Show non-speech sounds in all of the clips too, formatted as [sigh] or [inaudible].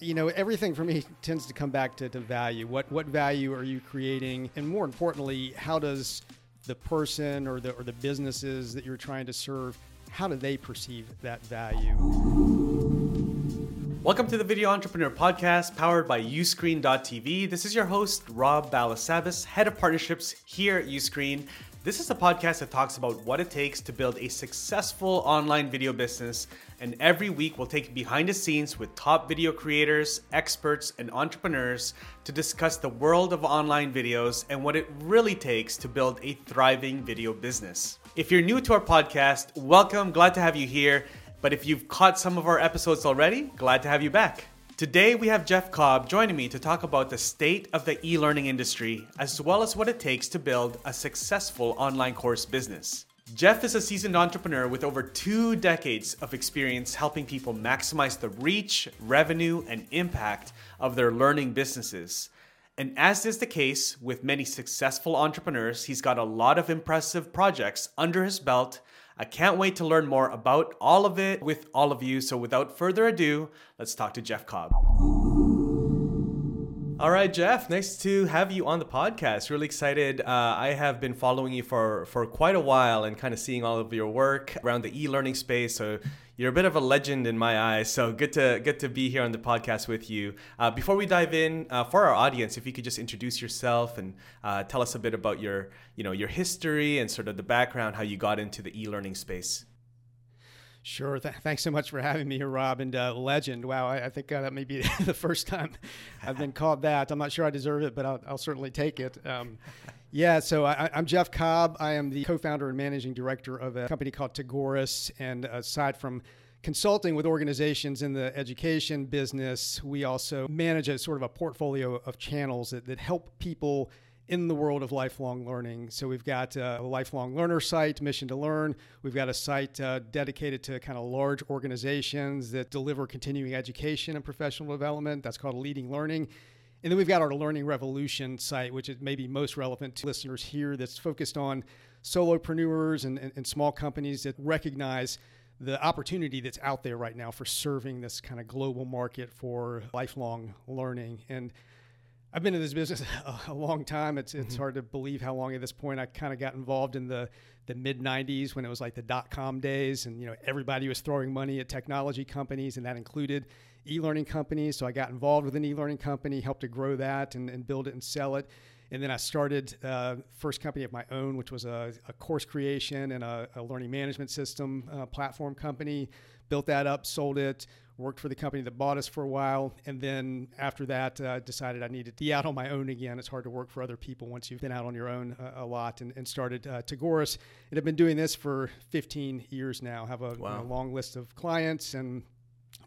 You know, everything for me [laughs] tends to come back to, to value. What what value are you creating? And more importantly, how does the person or the or the businesses that you're trying to serve, how do they perceive that value? Welcome to the Video Entrepreneur Podcast powered by Uscreen.tv. This is your host, Rob Balasabas, Head of Partnerships here at Uscreen. This is a podcast that talks about what it takes to build a successful online video business. And every week, we'll take behind the scenes with top video creators, experts, and entrepreneurs to discuss the world of online videos and what it really takes to build a thriving video business. If you're new to our podcast, welcome. Glad to have you here. But if you've caught some of our episodes already, glad to have you back. Today, we have Jeff Cobb joining me to talk about the state of the e learning industry, as well as what it takes to build a successful online course business. Jeff is a seasoned entrepreneur with over two decades of experience helping people maximize the reach, revenue, and impact of their learning businesses. And as is the case with many successful entrepreneurs, he's got a lot of impressive projects under his belt I can't wait to learn more about all of it with all of you. So without further ado, let's talk to Jeff Cobb. All right, Jeff, nice to have you on the podcast. Really excited. Uh, I have been following you for, for quite a while and kind of seeing all of your work around the e-learning space. So you're a bit of a legend in my eyes. So good to good to be here on the podcast with you. Uh, before we dive in, uh, for our audience, if you could just introduce yourself and uh, tell us a bit about your you know your history and sort of the background, how you got into the e-learning space. Sure. Th- thanks so much for having me here, Rob. And uh, legend. Wow, I, I think uh, that may be [laughs] the first time I've been called that. I'm not sure I deserve it, but I'll, I'll certainly take it. Um, yeah, so I, am Jeff Cobb. I am the co founder and managing director of a company called Tagoras. And aside from consulting with organizations in the education business, we also manage a sort of a portfolio of channels that, that help people in the world of lifelong learning. So we've got a lifelong learner site, Mission to Learn. We've got a site uh, dedicated to kind of large organizations that deliver continuing education and professional development. That's called Leading Learning. And then we've got our Learning Revolution site, which is maybe most relevant to listeners here, that's focused on solopreneurs and, and, and small companies that recognize the opportunity that's out there right now for serving this kind of global market for lifelong learning. And I've been in this business [laughs] a, long time. It's it's mm-hmm. hard to believe how long at this point. I kind of got involved in the the mid '90s when it was like the dot com days, and you know everybody was throwing money at technology companies, and that included e-learning companies. So I got involved with an e-learning company, helped to grow that and, and build it and sell it. And then I started uh, first company of my own, which was a, a course creation and a, a learning management system uh, platform company. Built that up, sold it, worked for the company that bought us for a while, and then after that, uh, decided I needed to be out on my own again. It's hard to work for other people once you've been out on your own uh, a lot, and, and started uh, Tagoras. And I've been doing this for 15 years now. Have a wow. you know, long list of clients and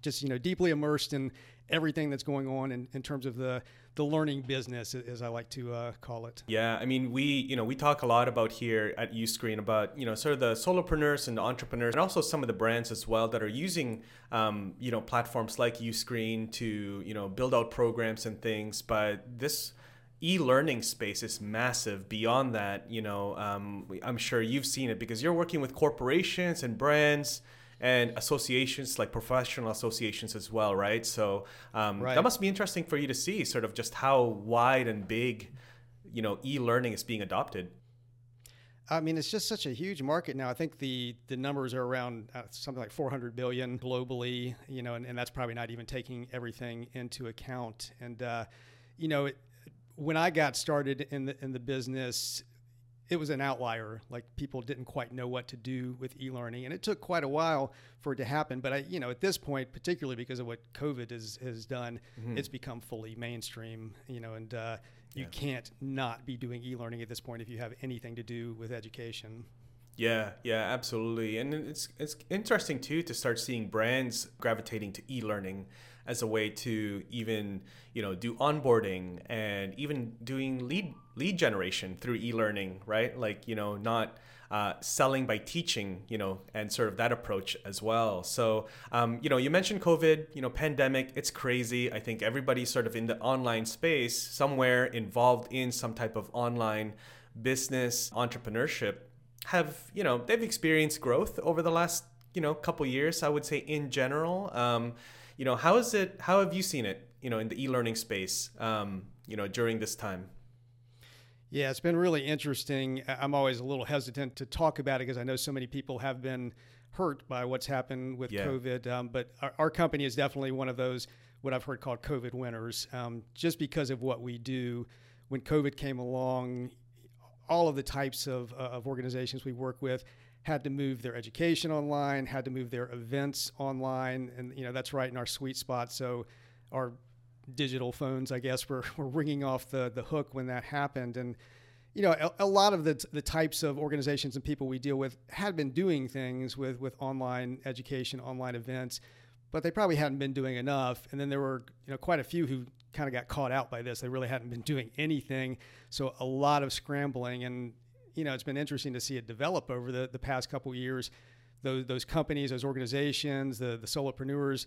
just you know deeply immersed in everything that's going on in, in terms of the the learning business, as I like to uh, call it. Yeah, I mean, we you know we talk a lot about here at Uscreen about you know sort of the solopreneurs and entrepreneurs, and also some of the brands as well that are using um, you know platforms like Uscreen to you know build out programs and things. But this e-learning space is massive beyond that you know um, i'm sure you've seen it because you're working with corporations and brands and associations like professional associations as well, right? So um, right. that must be interesting for you to see, sort of just how wide and big, you know, e-learning is being adopted. I mean, it's just such a huge market now. I think the the numbers are around uh, something like 400 billion globally, you know, and, and, that's probably not even taking everything into account. And uh, you know, it, when I got started in the in the business, it was an outlier. Like people didn't quite know what to do with e-learning, and it took quite a while for it to happen. But I, you know, at this point, particularly because of what COVID has has done, mm-hmm. it's become fully mainstream. You know, and uh, you yeah. can't not be doing e-learning at this point if you have anything to do with education. Yeah, yeah, absolutely. And it's it's interesting too to start seeing brands gravitating to e-learning as a way to even, you know, do onboarding and even doing lead lead generation through e-learning, right? Like, you know, not uh, selling by teaching, you know, and sort of that approach as well. So, um, you know, you mentioned COVID, you know, pandemic, it's crazy. I think everybody's sort of in the online space, somewhere involved in some type of online business entrepreneurship have you know they've experienced growth over the last you know couple years i would say in general um, You know, how is it? How have you seen it? You know, in the e-learning space. Um, you know, during this time. Yeah, it's been really interesting. I'm always a little hesitant to talk about it because I know so many people have been hurt by what's happened with yeah. COVID. Um, but our, our, company is definitely one of those, what I've heard called COVID winners, um, just because of what we do. When COVID came along, all of the types of, uh, of organizations we work with had to move their education online, had to move their events online, and you know that's right in our sweet spot. So our digital phones, I guess, were, were ringing off the, the hook when that happened. And, you know, a, a, lot of the, the types of organizations and people we deal with had been doing things with, with online education, online events, but they probably hadn't been doing enough. And then there were, you know, quite a few who kind of got caught out by this. They really hadn't been doing anything. So a lot of scrambling. And, you know, it's been interesting to see it develop over the, the past couple years. Those, those companies, those organizations, the, the solopreneurs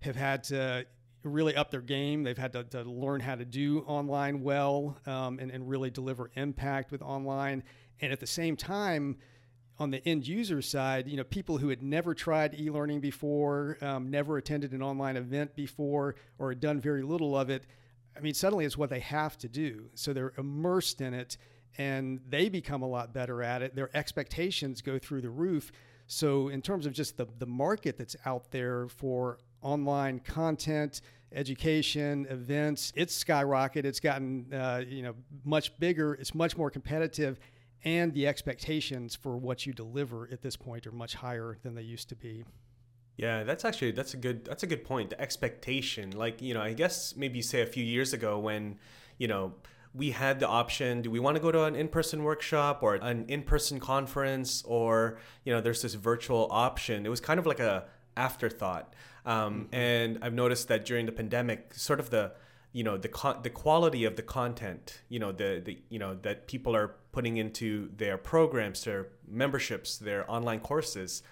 have had to really up their game. They've had to, to learn how to do online well um, and, and really deliver impact with online. And at the same time, on the end user side, you know, people who had never tried e-learning before, um, never attended an online event before, or had done very little of it. I mean, suddenly it's what they have to do. So they're immersed in it, and they become a lot better at it. Their expectations go through the roof. So in terms of just the the market that's out there for online content, education, events. It's skyrocketed. It's gotten uh, you know much bigger. It's much more competitive, and the expectations for what you deliver at this point are much higher than they used to be. Yeah, that's actually that's a good that's a good point. The expectation, like you know, I guess maybe say a few years ago when you know we had the option do we want to go to an in-person workshop or an in-person conference or you know there's this virtual option it was kind of like a afterthought. Um, mm-hmm. And I've noticed that during the pandemic, sort of the you know the con- the quality of the content, you know the the you know that people are putting into their programs, their memberships, their online courses,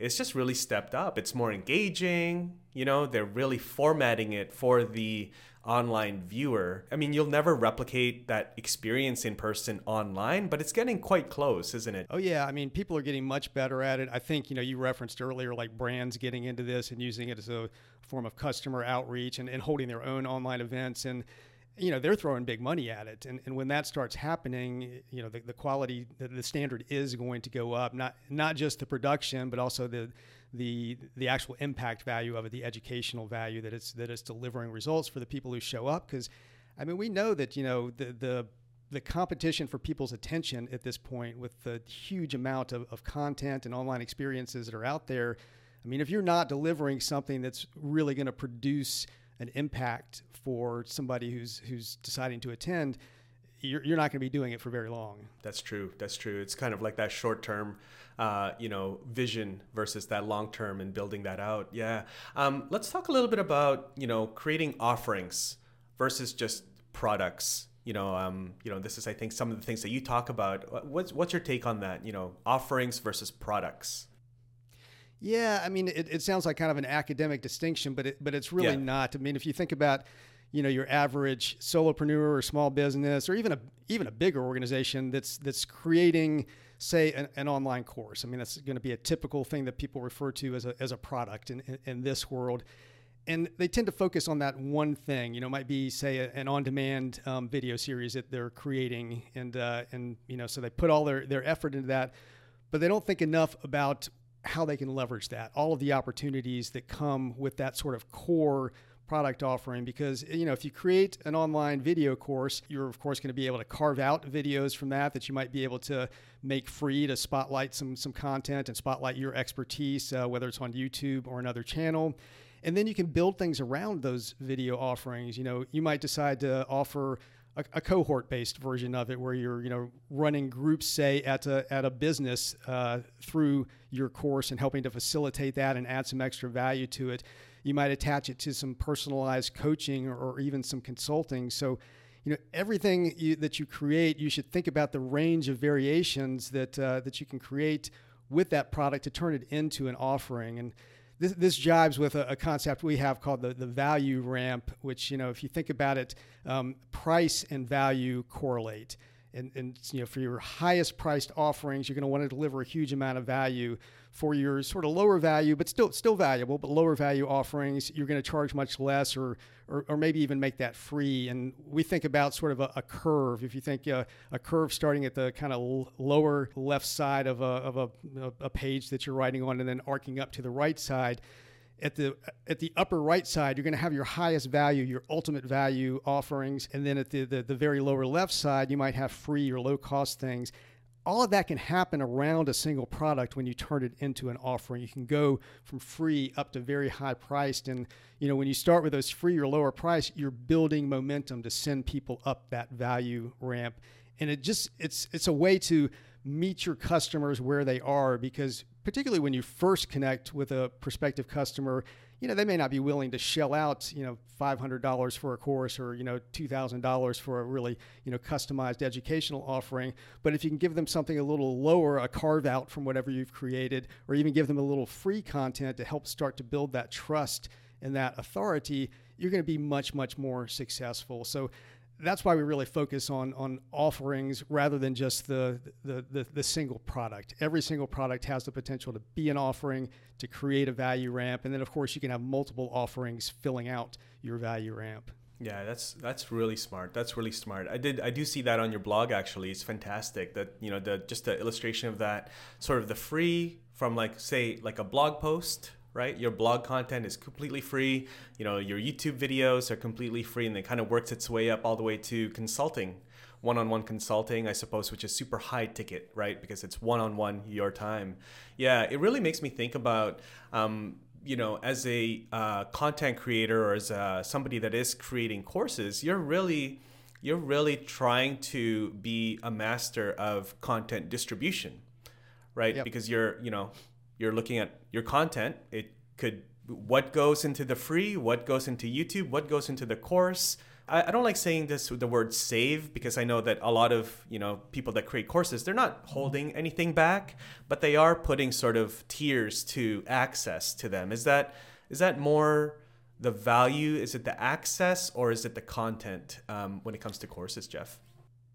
it's just really stepped up. It's more engaging. You know, they're really formatting it for the online viewer. I mean, you'll never replicate that experience in person online, but it's getting quite close, isn't it? Oh yeah, I mean, people are getting much better at it. I think, you know, you referenced earlier like brands getting into this and using it as a form of customer outreach and, and holding their own online events and you know they're throwing big money at it and, and when that starts happening you know the, the quality the, the standard is going to go up not not just the production but also the the the actual impact value of it, the educational value that it's that it's delivering results for the people who show up. Because, I mean, we know that you know the the the competition for people's attention at this point with the huge amount of, of content and online experiences that are out there. I mean, if you're not delivering something that's really going to produce an impact for somebody who's who's deciding to attend, you're, you're not going to be doing it for very long. That's true. That's true. It's kind of like that short term, uh, you know, vision versus that long term and building that out. Yeah. Um, let's talk a little bit about you know creating offerings versus just products. You know, um, you know, this is I think some of the things that you talk about. What's what's your take on that? You know, offerings versus products. Yeah, I mean, it, it sounds like kind of an academic distinction, but it, but it's really yeah. not. I mean, if you think about you know your average solopreneur or small business or even a even a bigger organization that's that's creating say an, an online course. I mean that's going to be a typical thing that people refer to as a, as a product in, in, in, this world. And they tend to focus on that one thing you know might be say a, an on-demand um, video series that they're creating and uh, and you know so they put all their their effort into that but they don't think enough about how they can leverage that. All of the opportunities that come with that sort of core product offering because you know if you create an online video course you're of course going to be able to carve out videos from that that you might be able to make free to spotlight some some content and spotlight your expertise uh, whether it's on youtube or another channel. And then you can build things around those video offerings. You know you might decide to offer a, a cohort based version of it where you're you know running groups say at a, at a business uh, through your course and helping to facilitate that and add some extra value to it you might attach it to some personalized coaching or, even some consulting. So, you know, everything you, that you create, you should think about the range of variations that uh, that you can create with that product to turn it into an offering. And this, this jives with a, a, concept we have called the, the value ramp, which, you know, if you think about it, um, price and value correlate. And, and you know for your highest priced offerings you're going to want to deliver a huge amount of value for your sort of lower value but still still valuable but lower value offerings. You're going to charge much less or, or, or maybe even make that free. And we think about sort of a, a curve. If you think uh, a curve starting at the kind of l- lower left side of, a, of a, a page that you're writing on and then arcing up to the right side at the at the upper right side, you're going to have your highest value, your ultimate value offerings, and then at the, the, the very lower left side, you might have free or low cost things. All of that can happen around a single product when you turn it into an offering. You can go from free up to very high priced, and you know when you start with those free or lower price, you're building momentum to send people up that value ramp, and it just it's it's a way to meet your customers where they are because particularly when you first connect with a prospective customer, you know, they may not be willing to shell out, you know, $500 for a course or, you know, $2,000 for a really, you know, customized educational offering. But if you can give them something a little lower, a carve out from whatever you've created, or even give them a little free content to help start to build that trust and that authority, you're going to be much, much more successful. So that's why we really focus on on offerings rather than just the, the, the the single product. Every single product has the potential to be an offering to create a value ramp, and then of course you can have multiple offerings filling out your value ramp. Yeah, that's that's really smart. That's really smart. I did I do see that on your blog actually. It's fantastic that you know the just the illustration of that sort of the free from like say like a blog post right? Your blog content is completely free. You know, your YouTube videos are completely free, and it kind of works its way up all the way to consulting, one-on-one consulting, I suppose, which is super high ticket, right? Because it's one-on-one your time. Yeah, it really makes me think about. Um, you know, as a uh, content creator or as uh, somebody that is creating courses, you're really you're really trying to be a master of content distribution, right? Yep. Because you're, you know, you're looking at your content. It could what goes into the free, what goes into YouTube, what goes into the course. I, I don't like saying this with the word save because I know that a lot of you know people that create courses they're not holding anything back, but they are putting sort of tiers to access to them. Is that is that more the value? Is it the access or is it the content um, when it comes to courses, Jeff?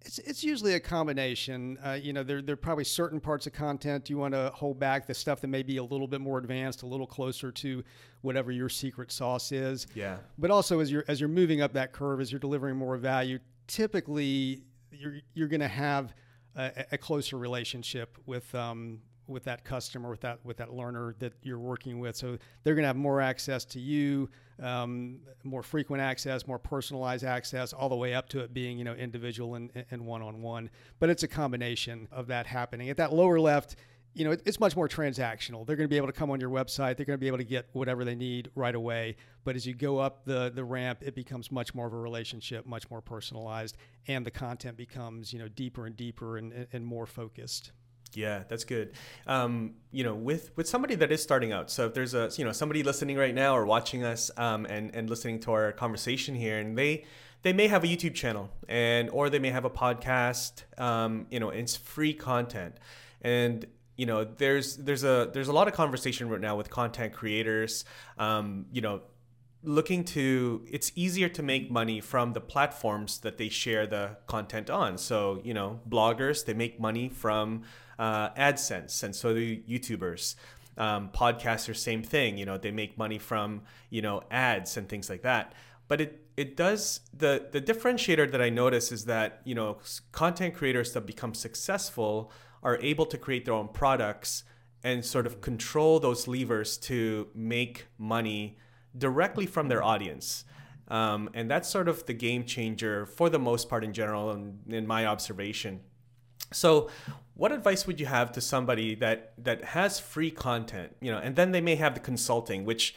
It's, it's usually a combination. Uh, you know, there, there are probably certain parts of content you want to hold back, the stuff that may be a little bit more advanced, a little closer to whatever your secret sauce is. Yeah. But also, as you're as you're moving up that curve, as you're delivering more value, typically you're you're going to have a, a, closer relationship with um, with that customer, with that with that learner that you're working with. So they're going to have more access to you, um, more frequent access, more personalized access, all the way up to it being you know individual and and one on one. But it's a combination of that happening. At that lower left, you know, it's much more transactional. They're going to be able to come on your website. They're going to be able to get whatever they need right away. But as you go up the the ramp, it becomes much more of a relationship, much more personalized, and the content becomes you know deeper and deeper and, and more focused. Yeah, that's good. Um, you know, with with somebody that is starting out. So if there's a you know somebody listening right now or watching us um, and and listening to our conversation here, and they they may have a YouTube channel and or they may have a podcast. Um, you know, it's free content, and you know there's there's a there's a lot of conversation right now with content creators. Um, you know, looking to it's easier to make money from the platforms that they share the content on so you know bloggers they make money from uh, AdSense, and so do YouTubers. Um, podcasters, same thing. You know, they make money from you know ads and things like that. But it it does the the differentiator that I notice is that you know content creators that become successful are able to create their own products and sort of control those levers to make money directly from their audience. Um, and that's sort of the game changer for the most part in general, and in my observation. So, what advice would you have to somebody that that has free content, you know, and then they may have the consulting, which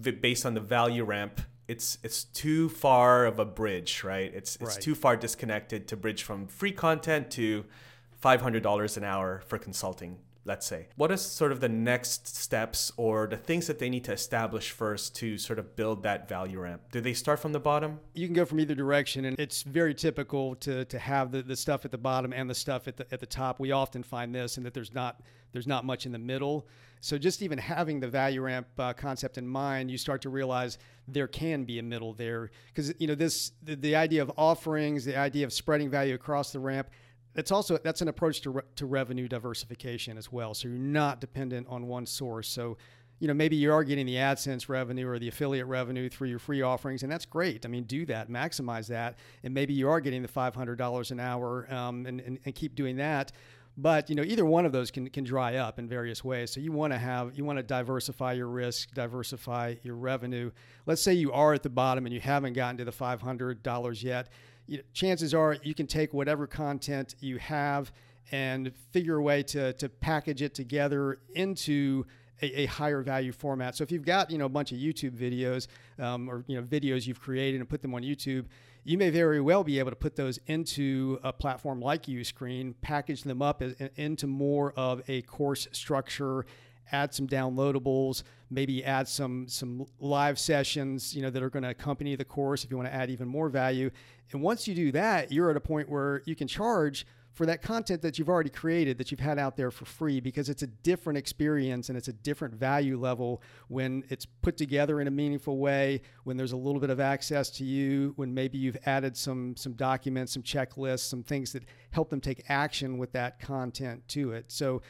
based on the value ramp, it's it's too far of a bridge, right? It's it's right. too far disconnected to bridge from free content to five hundred dollars an hour for consulting let's say. What is sort of the next steps or the things that they need to establish first to sort of build that value ramp? Do they start from the bottom? You can go from either direction, and it's very typical to, to have the, the stuff at the bottom and the stuff at the, at the top. We often find this, and that there's not there's not much in the middle. So just even having the value ramp uh, concept in mind, you start to realize there can be a middle there because you know this the, the idea of offerings, the idea of spreading value across the ramp it's also that's an approach to, re- to revenue diversification as well. So you're not dependent on one source. So you know maybe you are getting the AdSense revenue or the affiliate revenue through your free offerings, and that's great. I mean, do that, maximize that, and maybe you are getting the $500 an hour, um, and, and and keep doing that. But you know, either one of those can, can dry up in various ways. So you want to have you want to diversify your risk, diversify your revenue. Let's say you are at the bottom and you haven't gotten to the five hundred dollars yet. You know, chances are you can take whatever content you have and figure a way to to package it together into a, a, higher value format. So if you've got you know a bunch of YouTube videos um, or you know videos you've created and put them on YouTube, you may very well be able to put those into a platform like Uscreen, package them up as, into more of a course structure, add some downloadables, maybe add some some live sessions, you know, that are going to accompany the course if you want to add even more value. And once you do that, you're at a point where you can charge for that content that you've already created that you've had out there for free because it's a different experience and it's a different value level when it's put together in a meaningful way when there's a little bit of access to you when maybe you've added some some documents some checklists some things that help them take action with that content to it so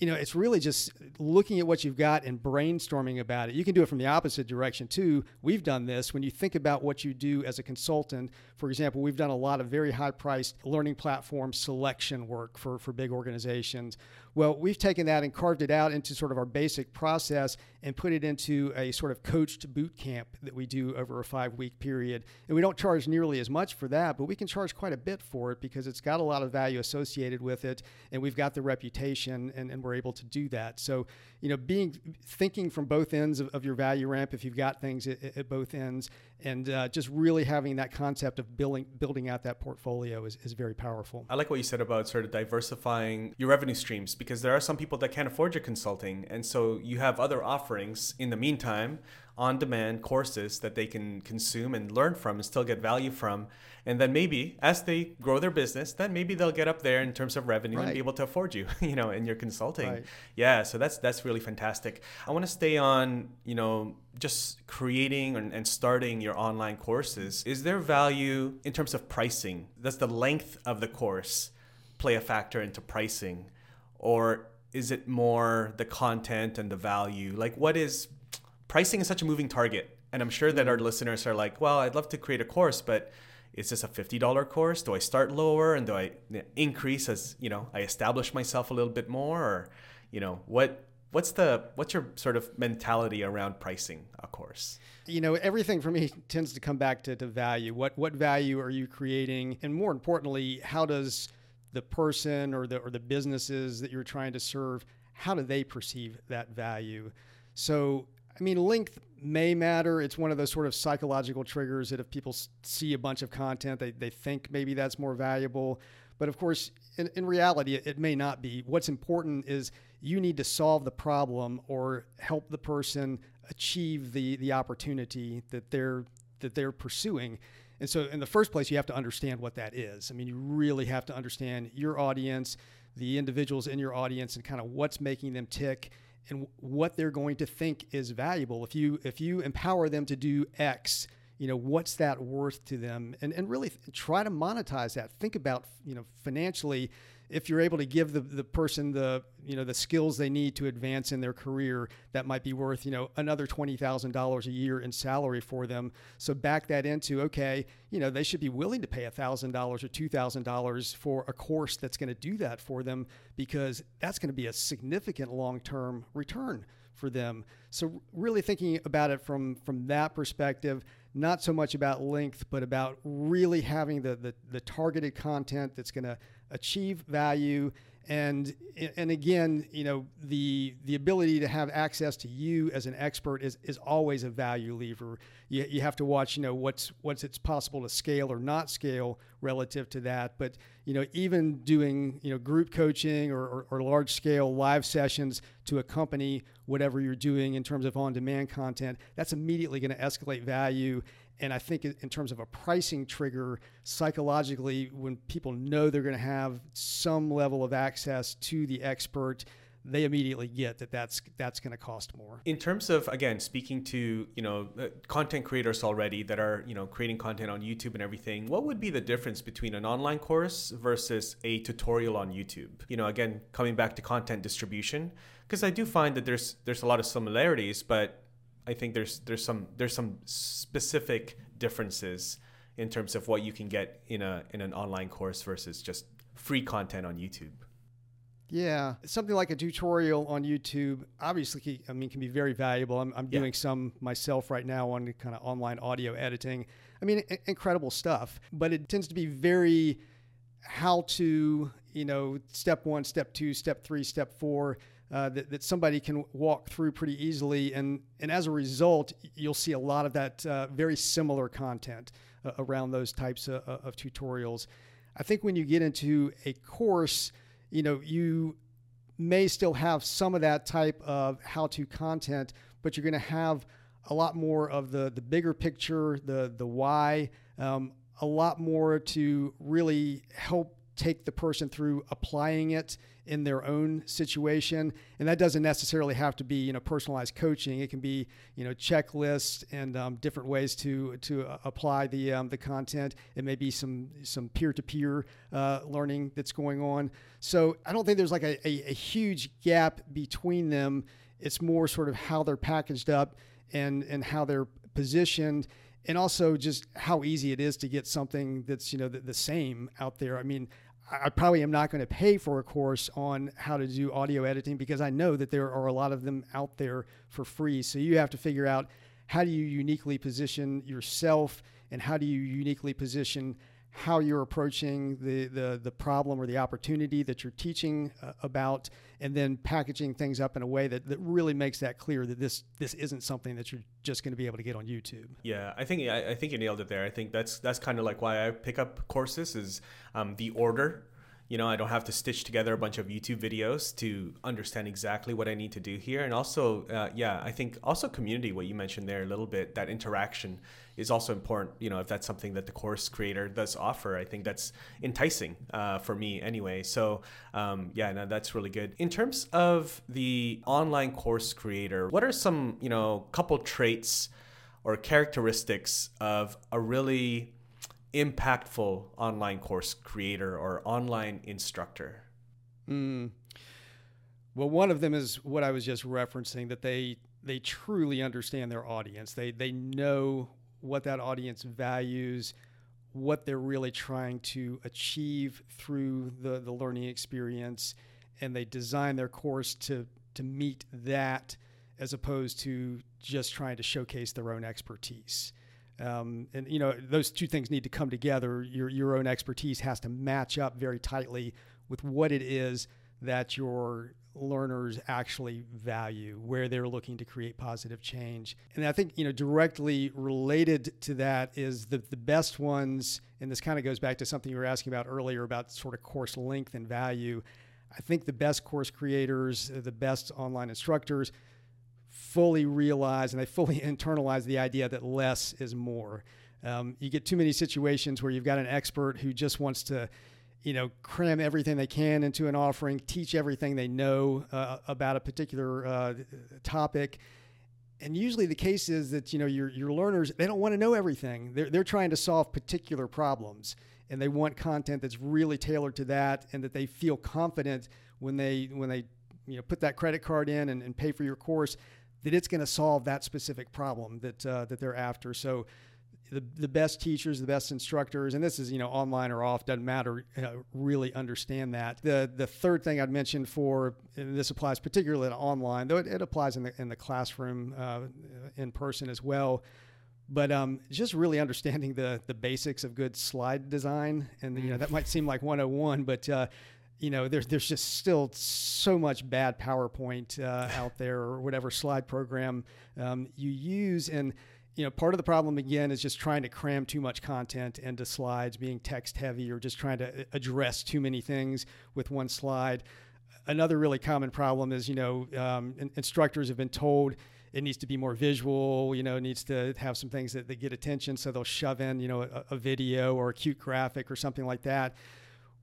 you know, it's really just looking at what you've got and brainstorming about it. You can do it from the opposite direction too. We've done this when you think about what you do as a consultant. For example, we've done a lot of very high priced learning platform selection work for, for big organizations. Well, we've taken that and carved it out into sort of our basic process and put it into a sort of coached boot camp that we do over a five week period. And we don't charge nearly as much for that, but we can charge quite a bit for it because it's got a lot of value associated with it. And we've got the reputation and, and we're able to do that. So, you know, being thinking from both ends of, of your value ramp, if you've got things at, at both ends, and uh, just really having that concept of building building out that portfolio is, is very powerful. I like what you said about sort of diversifying your revenue streams because there are some people that can't afford your consulting, and so you have other offerings in the meantime on demand courses that they can consume and learn from and still get value from. And then maybe as they grow their business, then maybe they'll get up there in terms of revenue right. and be able to afford you, [laughs] you know, in your consulting. Right. Yeah, so that's that's really fantastic. I want to stay on, you know, just creating and, and starting your online courses. Is there value in terms of pricing? Does the length of the course play a factor into pricing? Or is it more the content and the value? Like what is pricing is such a moving target. And I'm sure that our mm-hmm. listeners are like, well, I'd love to create a course, but is this a $50 course? Do I start lower and do I increase as, you know, I establish myself a little bit more or, you know, what what's the what's your sort of mentality around pricing a course? You know, everything for me tends to come back to, to value. What what value are you creating? And more importantly, how does the person or the or the businesses that you're trying to serve, how do they perceive that value? So I mean, length may matter. It's one of those sort of psychological triggers that if people see a bunch of content, they, they think maybe that's more valuable. But of course, in, in reality, it, may not be. What's important is you need to solve the problem or help the person achieve the, the opportunity that they're that they're pursuing. And so, in the first place, you have to understand what that is. I mean, you really have to understand your audience, the individuals in your audience, and kind of what's making them tick and what they're going to think is valuable. If you if you empower them to do X, you know what's that worth to them, and and really try to monetize that. Think about you know financially if you're able to give the, the person the you know the skills they need to advance in their career that might be worth you know another $20000 a year in salary for them. So back that into okay you know they should be willing to pay $1000 or $2000 for a course that's going to do that for them because that's going to be a significant long-term return for them. So really thinking about it from from that perspective not so much about length but about really having the the, the targeted content that's going to achieve value and and again you know the the ability to have access to you as an expert is is always a value lever. You, you have to watch you know what's what's it's possible to scale or not scale relative to that. But you know even doing you know group coaching or, or, or large scale live sessions to accompany whatever you're doing in terms of on demand content that's immediately going to escalate value and I think in terms of a pricing trigger, psychologically, when people know they're going to have some level of access to the expert, they immediately get that that's that's going to cost more. In terms of again speaking to you know uh, content creators already that are you know creating content on YouTube and everything, what would be the difference between an online course versus a tutorial on YouTube? You know, again coming back to content distribution, because I do find that there's there's a lot of similarities, but I think there's there's some there's some specific differences in terms of what you can get in a in an online course versus just free content on YouTube. Yeah, something like a tutorial on YouTube, obviously, I mean, can be very valuable. I'm, I'm yeah. doing some myself right now on kind of online audio editing. I mean, I- incredible stuff, but it tends to be very how to, you know, step one, step two, step three, step four. Uh, that, that, somebody can walk through pretty easily. And, and as a result, you'll see a lot of that uh, very similar content uh, around those types of, of, tutorials. I think when you get into a course, you know, you may still have some of that type of how to content, but you're going to have a lot more of the, the bigger picture, the, the why, um, a lot more to really help take the person through applying it in their own situation. And that doesn't necessarily have to be you know personalized coaching. It can be you know checklists and um, different ways to to uh, apply the um, the content. It may be some some peer-to-peer uh, learning that's going on. So i don't think there's like a, a, a huge gap between them. It's more sort of how they're packaged up and and how they're positioned and also just how easy it is to get something that's you know the, the, same out there. I mean, I probably am not going to pay for a course on how to do audio editing because I know that there are a lot of them out there for free. So you have to figure out how do you uniquely position yourself and how do you uniquely position how you're approaching the, the, the problem or the opportunity that you're teaching uh, about and then packaging things up in a way that, that really makes that clear that this this isn't something that you're just going to be able to get on YouTube. Yeah, I think I, I think you nailed it there. I think that's that's kind of like why I pick up courses is um, the order you know, I don't have to stitch together a bunch of YouTube videos to understand exactly what I need to do here. And also, uh, yeah, I think also community, what you mentioned there a little bit, that interaction is also important. You know, if that's something that the course creator does offer, I think that's enticing uh, for me anyway. So, um, yeah, no, that's really good. In terms of the online course creator, what are some, you know, couple traits or characteristics of a really impactful online course creator or online instructor? Mm. Well, one of them is what I was just referencing that they they truly understand their audience. They they know what that audience values, what they're really trying to achieve through the the learning experience, and they design their course to to meet that as opposed to just trying to showcase their own expertise. Um, and you know those two things need to come together. Your your own expertise has to match up very tightly with what it is that your learners actually value, where they're looking to create positive change. And I think you know directly related to that is the the best ones. And this kind of goes back to something you were asking about earlier about sort of course length and value. I think the best course creators, the best online instructors fully realize and they fully [laughs] internalize the idea that less is more. Um, you get too many situations where you've got an expert who just wants to, you know, cram everything they can into an offering, teach everything they know uh, about a particular uh, topic. And usually the case is that, you know, your, your learners, they don't want to know everything. They're, they're trying to solve particular problems and they want content that's really tailored to that and that they feel confident when they, when they, you know, put that credit card in and, and pay for your course that it's going to solve that specific problem that uh, that they're after. So the, the best teachers, the best instructors, and this is you know online or off doesn't matter. Uh, really understand that. The the third thing I'd mention for this applies particularly to online, though it, it applies in the in the classroom uh, in person as well. But um, just really understanding the the basics of good slide design, and you know that might seem like 101, but uh, you know, there's there's just still so much bad PowerPoint uh, out there or whatever slide program um, you use, and you know, part of the problem again is just trying to cram too much content into slides, being text heavy, or just trying to address too many things with one slide. Another really common problem is, you know, um, instructors have been told it needs to be more visual, you know, it needs to have some things that, that get attention, so they'll shove in, you know, a, a video or a cute graphic or something like that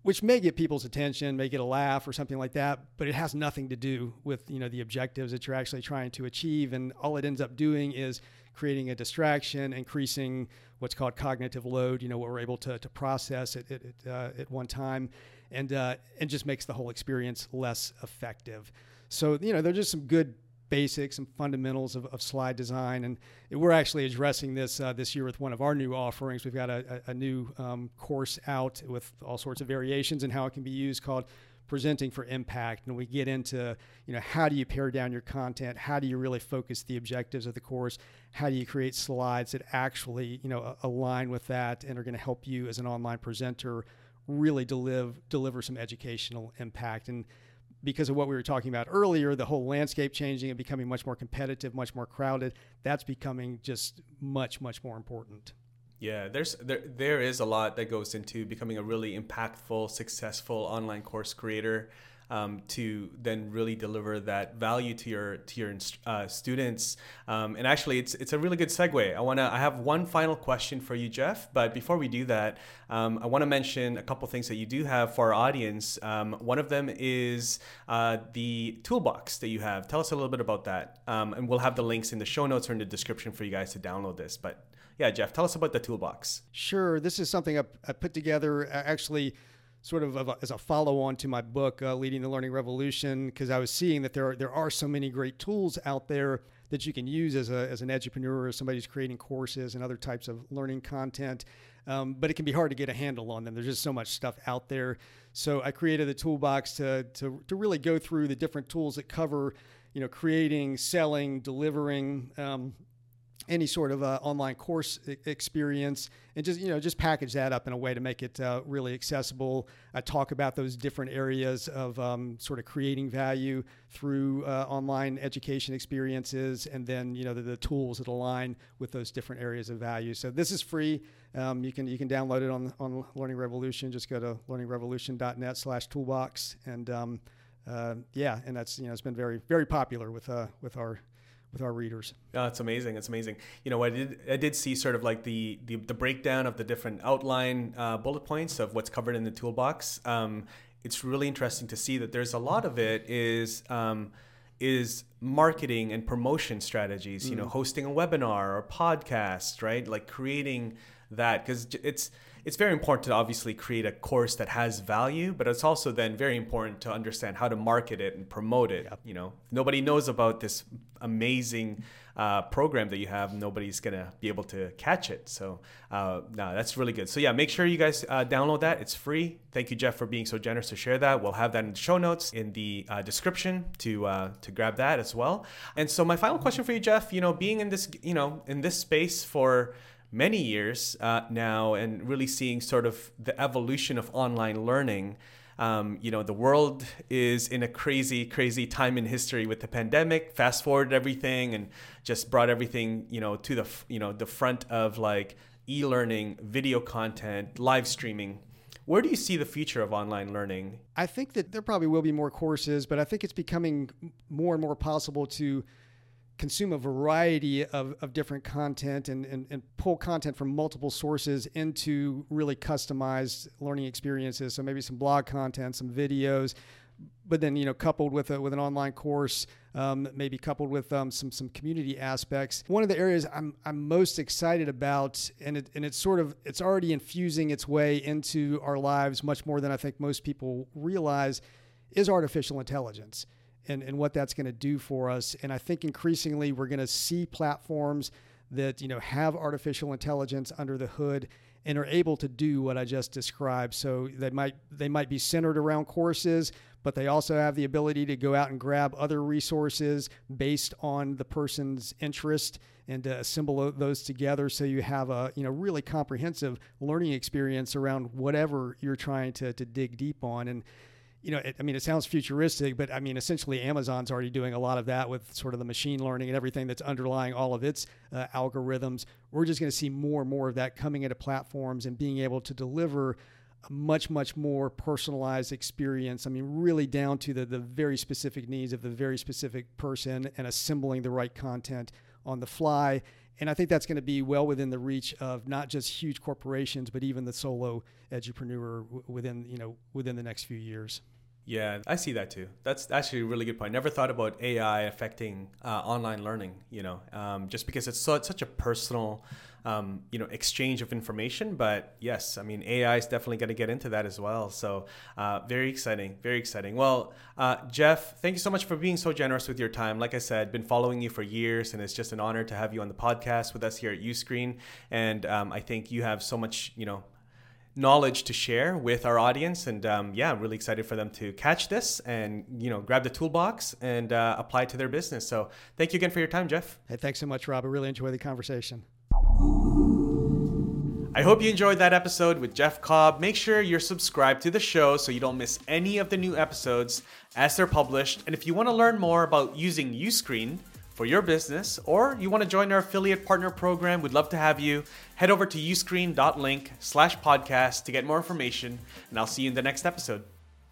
which may get people's attention, may get a laugh or something like that, but it has nothing to do with you know the objectives that you're actually trying to achieve. And all it ends up doing is creating a distraction, increasing what's called cognitive load. You know what we're able to, to process at at, uh, at one time, and uh, and just makes the whole experience less effective. So you know there's just some good basics and fundamentals of, of slide design. And we're actually addressing this uh, this year with one of our new offerings. We've got a, a, new um, course out with all sorts of variations and how it can be used called presenting for impact and we get into you know how do you pare down your content how do you really focus the objectives of the course how do you create slides that actually you know align with that and are going to help you as an online presenter really deliver deliver some educational impact and because of what we were talking about earlier, the whole landscape changing and becoming much more competitive, much more crowded, that's becoming just much, much more important. Yeah, there's there there is a lot that goes into becoming a really impactful, successful online course creator um, to then really deliver that value to your to your uh, students. Um, and actually, it's it's a really good segue. I wanna I have one final question for you, Jeff. But before we do that, um, I want to mention a couple things that you do have for our audience. Um, one of them is uh, the toolbox that you have. Tell us a little bit about that, um, and we'll have the links in the show notes or in the description for you guys to download this. But yeah, Jeff, tell us about the toolbox. Sure. This is something I, I put together actually sort of a, as a follow on to my book, uh, Leading the Learning Revolution, because I was seeing that there are, there are so many great tools out there that you can use as, a, as an edupreneur or somebody who's creating courses and other types of learning content. Um, but it can be hard to get a handle on them. There's just so much stuff out there. So I created a toolbox to, to, to really go through the different tools that cover, you know, creating, selling, delivering, um, any sort of uh, online course experience and just you know just package that up in a way to make it uh, really accessible. I talk about those different areas of um, sort of creating value through uh, online education experiences and then you know the, the, tools that align with those different areas of value. So this is free. Um, you can you can download it on on learning revolution. Just go to learningrevolution.net slash toolbox and um, uh, yeah and that's you know it's been very very popular with uh, with our with our readers. Oh, it's amazing. It's amazing. You know, I did I did see sort of like the the, the breakdown of the different outline uh, bullet points of what's covered in the toolbox. Um, it's really interesting to see that there's a lot of it is um, is marketing and promotion strategies. Mm. You know, mm. hosting a webinar or podcast, right? Like creating that because it's it's very important to obviously create a course that has value, but it's also then very important to understand how to market it and promote it. Yep. You know, nobody knows about this amazing uh, program that you have. Nobody's gonna be able to catch it. So uh, no, that's really good. So yeah, make sure you guys uh, download that. It's free. Thank you, Jeff, for being so generous to share that. We'll have that in the show notes in the uh, description to uh, to grab that as well. And so my final question for you, Jeff. You know, being in this you know in this space for many years uh, now and really seeing sort of the evolution of online learning. Um, you know, the world is in a crazy, crazy time in history with the pandemic. Fast forward everything and just brought everything, you know, to the you know the front of like e-learning, video content, live streaming. Where do you see the future of online learning? I think that there probably will be more courses, but I think it's becoming more and more possible to consume a variety of, of different content and, and, and pull content from multiple sources into really customized learning experiences. So maybe some blog content, some videos, but then you know coupled with a, with an online course, um, maybe coupled with um, some some community aspects. One of the areas I'm I'm most excited about, and it, and it's sort of it's already infusing its way into our lives much more than I think most people realize, is artificial intelligence and, and what that's going to do for us. And I think increasingly we're going to see platforms that you know have artificial intelligence under the hood and are able to do what I just described. So they might they might be centered around courses, but they also have the ability to go out and grab other resources based on the person's interest and to assemble those together so you have a you know really comprehensive learning experience around whatever you're trying to, to dig deep on and you know, it, I mean, it sounds futuristic, but I mean, essentially, Amazon's already doing a lot of that with sort of the machine learning and everything that's underlying all of its uh, algorithms. We're just going to see more and more of that coming into platforms and being able to deliver a much, much more personalized experience. I mean, really down to the, the very specific needs of the very specific person and assembling the right content on the fly And I think that's going to be well within the reach of not just huge corporations, but even the solo edupreneur within you know within the next few years. Yeah, I see that too. That's actually a really good point. Never thought about AI affecting uh, online learning. You know, um, just because it's so it's such a personal, um, you know, exchange of information. But yes, I mean, AI is definitely going to get into that as well. So uh, very exciting, very exciting. Well, uh, Jeff, thank you so much for being so generous with your time. Like I said, been following you for years, and it's just an honor to have you on the podcast with us here at UScreen. And um, I think you have so much, you know knowledge to share with our audience. And um, yeah i'm really excited for them to catch this and you know grab the toolbox and uh, apply it to their business. So thank you again for your time jeff. Hey thanks so much rob. I really enjoyed the conversation. I hope you enjoyed that episode with Jeff Cobb. Make sure you're subscribed to the show so you don't miss any of the new episodes as they're published. And if you want to learn more about using Uscreen, for your business, or you want to join our affiliate partner program, we'd love to have you. Head over to uscreen.link slash podcast to get more information, and I'll see you in the next episode.